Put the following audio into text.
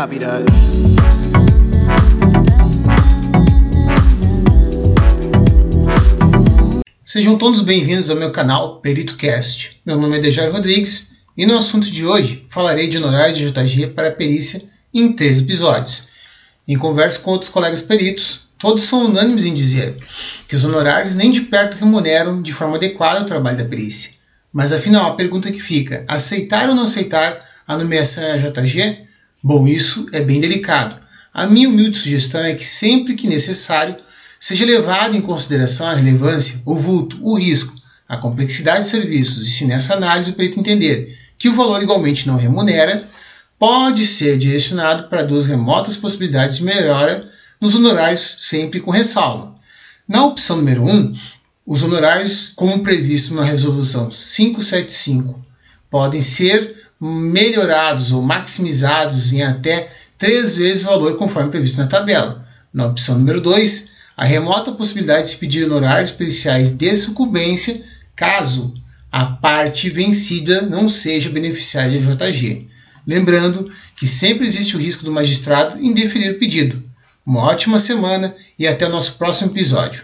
Copy that. Sejam todos bem-vindos ao meu canal Perito Cast. Meu nome é Dejair Rodrigues e no assunto de hoje falarei de honorários de JG para perícia em três episódios. Em conversa com outros colegas peritos, todos são unânimes em dizer que os honorários nem de perto remuneram de forma adequada o trabalho da perícia. Mas afinal, a pergunta que fica: aceitar ou não aceitar a nomeação à JG? Bom, isso é bem delicado. A minha humilde sugestão é que sempre que necessário seja levado em consideração a relevância, o vulto, o risco, a complexidade de serviços e se nessa análise o perito entender que o valor igualmente não remunera, pode ser direcionado para duas remotas possibilidades de melhora nos honorários, sempre com ressalva. Na opção número 1, um, os honorários, como previsto na resolução 575, podem ser melhorados ou maximizados em até três vezes o valor conforme previsto na tabela. Na opção número 2, a remota possibilidade de se pedir honorários especiais de sucumbência caso a parte vencida não seja beneficiária de JG. Lembrando que sempre existe o risco do magistrado indeferir o pedido. Uma ótima semana e até o nosso próximo episódio.